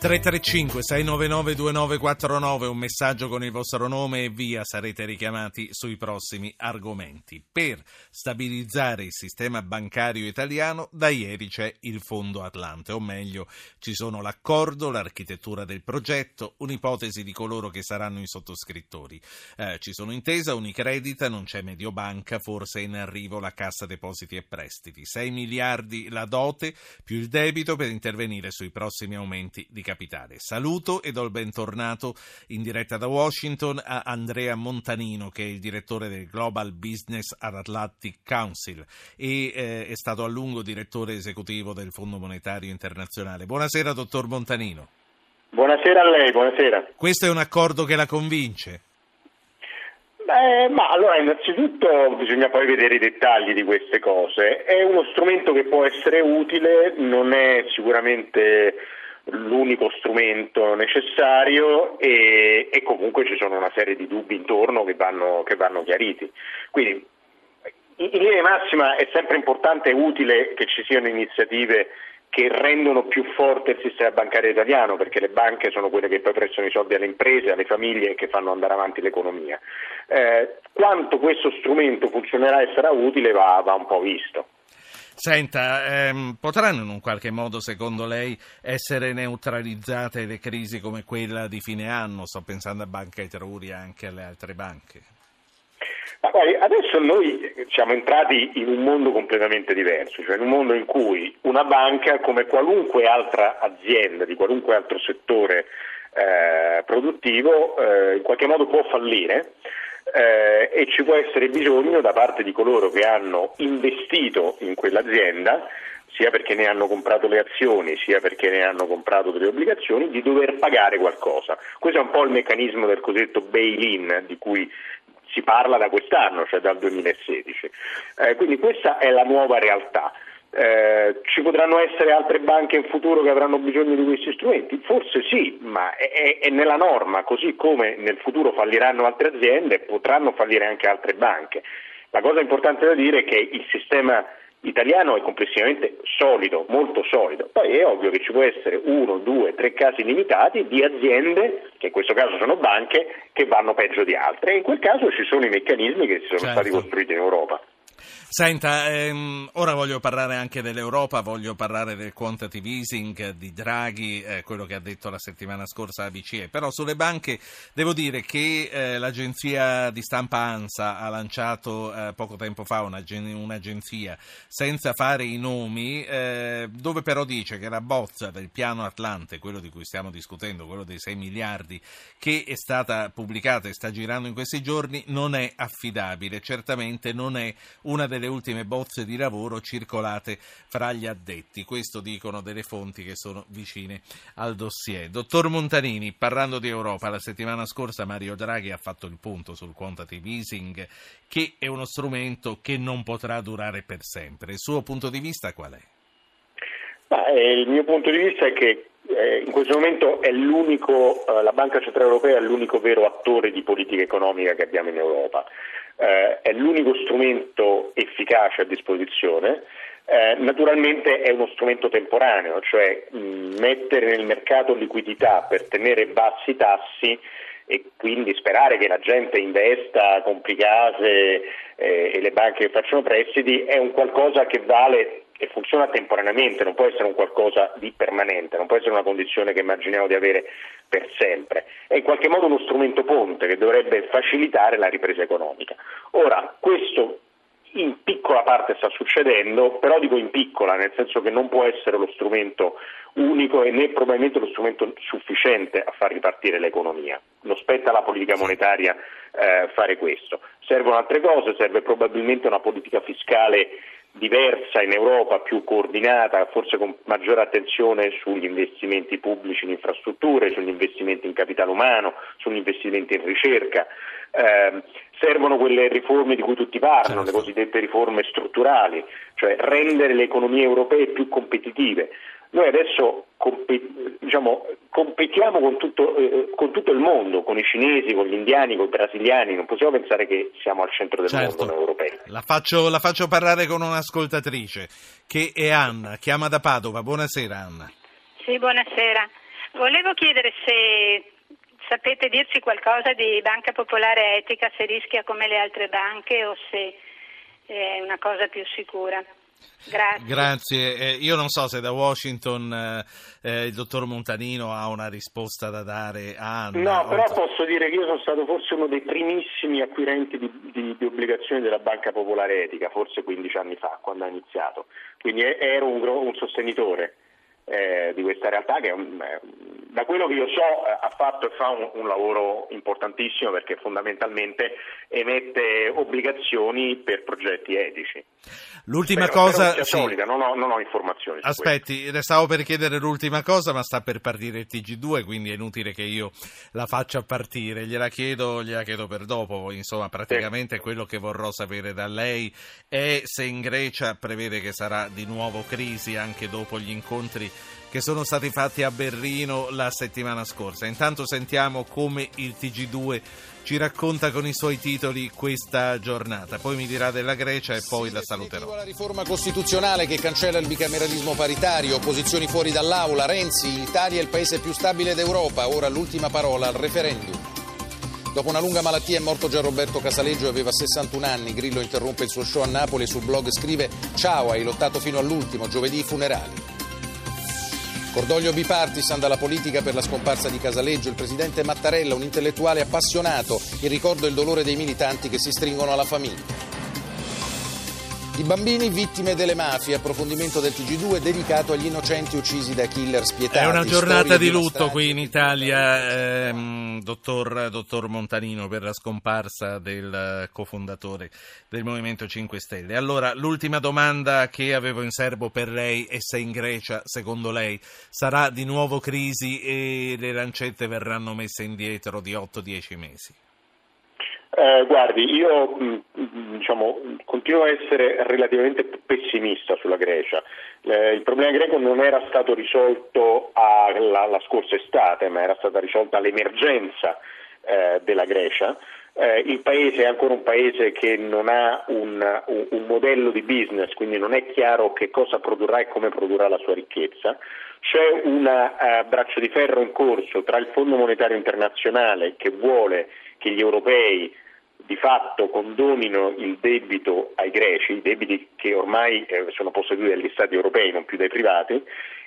335 699 2949 un messaggio con il vostro nome e via sarete richiamati sui prossimi argomenti. Per stabilizzare il sistema bancario italiano da ieri c'è il Fondo Atlante, o meglio ci sono l'accordo, l'architettura del progetto, un'ipotesi di coloro che saranno i sottoscrittori. Eh, ci sono intesa, Unicredita, non c'è Mediobanca, forse in arrivo la Cassa Depositi e Prestiti. 6 miliardi la dote più il debito per intervenire sui prossimi aumenti di capitale. Saluto e do il bentornato in diretta da Washington a Andrea Montanino, che è il direttore del Global Business at Atlantic Council e eh, è stato a lungo direttore esecutivo del Fondo Monetario Internazionale. Buonasera, dottor Montanino. Buonasera a lei, buonasera. Questo è un accordo che la convince? Beh, ma allora innanzitutto bisogna poi vedere i dettagli di queste cose. È uno strumento che può essere utile, non è sicuramente l'unico strumento necessario e, e, comunque ci sono una serie di dubbi intorno che vanno, che vanno chiariti. Quindi in linea di massima è sempre importante e utile che ci siano iniziative che rendono più forte il sistema bancario italiano, perché le banche sono quelle che poi prestano i soldi alle imprese, alle famiglie e che fanno andare avanti l'economia. Eh, quanto questo strumento funzionerà e sarà utile va, va un po' visto. Senta, ehm, potranno in un qualche modo, secondo lei, essere neutralizzate le crisi come quella di fine anno? Sto pensando a Banca Etruria e anche alle altre banche. Ma poi adesso noi siamo entrati in un mondo completamente diverso, cioè in un mondo in cui una banca, come qualunque altra azienda di qualunque altro settore eh, produttivo, eh, in qualche modo può fallire eh, e ci può essere bisogno da parte di coloro che hanno investito in quell'azienda sia perché ne hanno comprato le azioni, sia perché ne hanno comprato delle obbligazioni, di dover pagare qualcosa. Questo è un po' il meccanismo del cosiddetto bail-in di cui si parla da quest'anno, cioè dal 2016. Eh, quindi questa è la nuova realtà. Eh, ci potranno essere altre banche in futuro che avranno bisogno di questi strumenti? Forse sì, ma è, è, nella norma, così come nel futuro falliranno altre aziende, potranno fallire anche altre banche. La cosa importante da dire è che il sistema italiano è complessivamente solido, molto solido. Poi è ovvio che ci può essere uno, due, tre casi limitati di aziende, che in questo caso sono banche, che vanno peggio di altre e in quel caso ci sono i meccanismi che si sono certo. stati costruiti in Europa. Senta, ehm, ora voglio parlare anche dell'Europa, voglio parlare del quantitative easing di Draghi, eh, quello che ha detto la settimana scorsa a BCE, però sulle banche devo dire che eh, l'agenzia di stampa ANSA ha lanciato eh, poco tempo fa una, un'agenzia senza fare i nomi, eh, dove però dice che la bozza del piano Atlante, quello di cui stiamo discutendo, quello dei 6 miliardi, che è stata pubblicata e sta girando in questi giorni, non è affidabile, certamente non è una delle ultime bozze di lavoro circolate fra gli addetti. Questo dicono delle fonti che sono vicine al dossier. Dottor Montanini, parlando di Europa, la settimana scorsa Mario Draghi ha fatto il punto sul quantitative easing, che è uno strumento che non potrà durare per sempre. Il suo punto di vista qual è? Eh, il mio punto di vista è che eh, in questo momento eh, la Banca Centrale Europea è l'unico vero attore di politica economica che abbiamo in Europa eh, è l'unico strumento efficace a disposizione. Eh, naturalmente è uno strumento temporaneo, cioè mh, mettere nel mercato liquidità per tenere bassi tassi e quindi sperare che la gente investa, compri case eh, e le banche che facciano prestiti è un qualcosa che vale e funziona temporaneamente, non può essere un qualcosa di permanente, non può essere una condizione che immaginiamo di avere per sempre. È in qualche modo uno strumento ponte che dovrebbe facilitare la ripresa economica. Ora, questo in piccola parte sta succedendo, però dico in piccola, nel senso che non può essere lo strumento unico e né probabilmente lo strumento sufficiente a far ripartire l'economia. Non spetta alla politica monetaria eh, fare questo. Servono altre cose, serve probabilmente una politica fiscale diversa in Europa, più coordinata, forse con maggiore attenzione sugli investimenti pubblici in infrastrutture, sugli investimenti in capitale umano, sugli investimenti in ricerca. Eh, servono quelle riforme di cui tutti parlano, certo. le cosiddette riforme strutturali, cioè rendere le economie europee più competitive. Noi adesso comp- diciamo, competiamo con tutto, eh, con tutto, il mondo, con i cinesi, con gli indiani, con i brasiliani, non possiamo pensare che siamo al centro del certo. mondo, noi europei. La faccio, la faccio parlare con un'ascoltatrice che è Anna, chiama da Padova. Buonasera Anna. Sì, buonasera. Volevo chiedere se sapete dirci qualcosa di Banca Popolare Etica, se rischia come le altre banche o se è una cosa più sicura. Grazie. Grazie. Eh, io non so se da Washington eh, eh, il dottor Montanino ha una risposta da dare a Anna. No, però posso dire che io sono stato forse uno dei primissimi acquirenti di, di, di obbligazioni della Banca Popolare Etica, forse 15 anni fa, quando ha iniziato. Quindi ero un, un sostenitore eh, di questa realtà che eh, da quello che io so eh, ha fatto e fa un, un, lavoro importantissimo perché fondamentalmente emette obbligazioni per progetti etici. L'ultima Però, cosa... Sì. Solida, non, ho, non, ho, informazioni. Aspetti, stavo per chiedere l'ultima cosa ma sta per partire il TG2 quindi è inutile che io la faccia partire, gliela chiedo, gliela chiedo per dopo, insomma praticamente sì. quello che vorrò sapere da lei è se in Grecia prevede che sarà di nuovo crisi anche dopo gli incontri che sono stati fatti a Berlino la settimana scorsa. Intanto sentiamo come il TG2 ci racconta con i suoi titoli questa giornata. Poi mi dirà della Grecia e poi la saluterò. La riforma costituzionale che cancella il bicameralismo paritario, opposizioni fuori dall'aula, Renzi, l'Italia è il paese più stabile d'Europa, ora l'ultima parola al referendum. Dopo una lunga malattia è morto già Roberto Casaleggio aveva 61 anni. Grillo interrompe il suo show a Napoli e sul blog scrive Ciao, hai lottato fino all'ultimo, giovedì i funerali. Cordoglio bipartisan dalla politica per la scomparsa di Casaleggio, il presidente Mattarella, un intellettuale appassionato, il ricordo e il dolore dei militanti che si stringono alla famiglia. I bambini vittime delle mafie, approfondimento del TG2 dedicato agli innocenti uccisi da killer spietati. È una giornata di lutto qui in Italia, ehm, dottor, dottor, Montanino, per la scomparsa del cofondatore del Movimento 5 Stelle. Allora, l'ultima domanda che avevo in serbo per lei è se in Grecia, secondo lei, sarà di nuovo crisi e le lancette verranno messe indietro di 8-10 mesi? Eh, guardi, io diciamo, continuo a essere relativamente pessimista sulla Grecia. Eh, il problema greco non era stato risolto alla, la scorsa estate, ma era stata risolta l'emergenza eh, della Grecia. Eh, il paese è ancora un paese che non ha un, un, un, modello di business, quindi non è chiaro che cosa produrrà e come produrrà la sua ricchezza. C'è un uh, braccio di ferro in corso tra il Fondo Monetario Internazionale che vuole che gli europei di fatto condonino il debito ai greci, i debiti che ormai eh, sono posseduti dagli Stati europei, non più dai privati,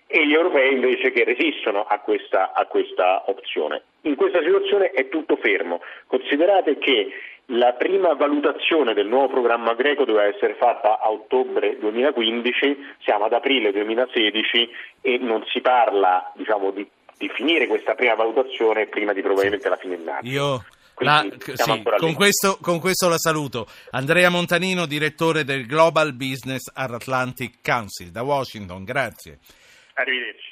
e gli europei invece che resistono a questa, a questa opzione. In questa situazione è tutto fermo. Considerate che la prima valutazione del nuovo programma greco doveva essere fatta a ottobre 2015, siamo ad aprile 2016 e non si parla diciamo, di, di finire questa prima valutazione prima di probabilmente la fine dell'anno. Io... La, sì, con, questo, con, questo, la saluto. Andrea Montanino, direttore del Global Business Atlantic Council da Washington. Grazie. Arrivederci.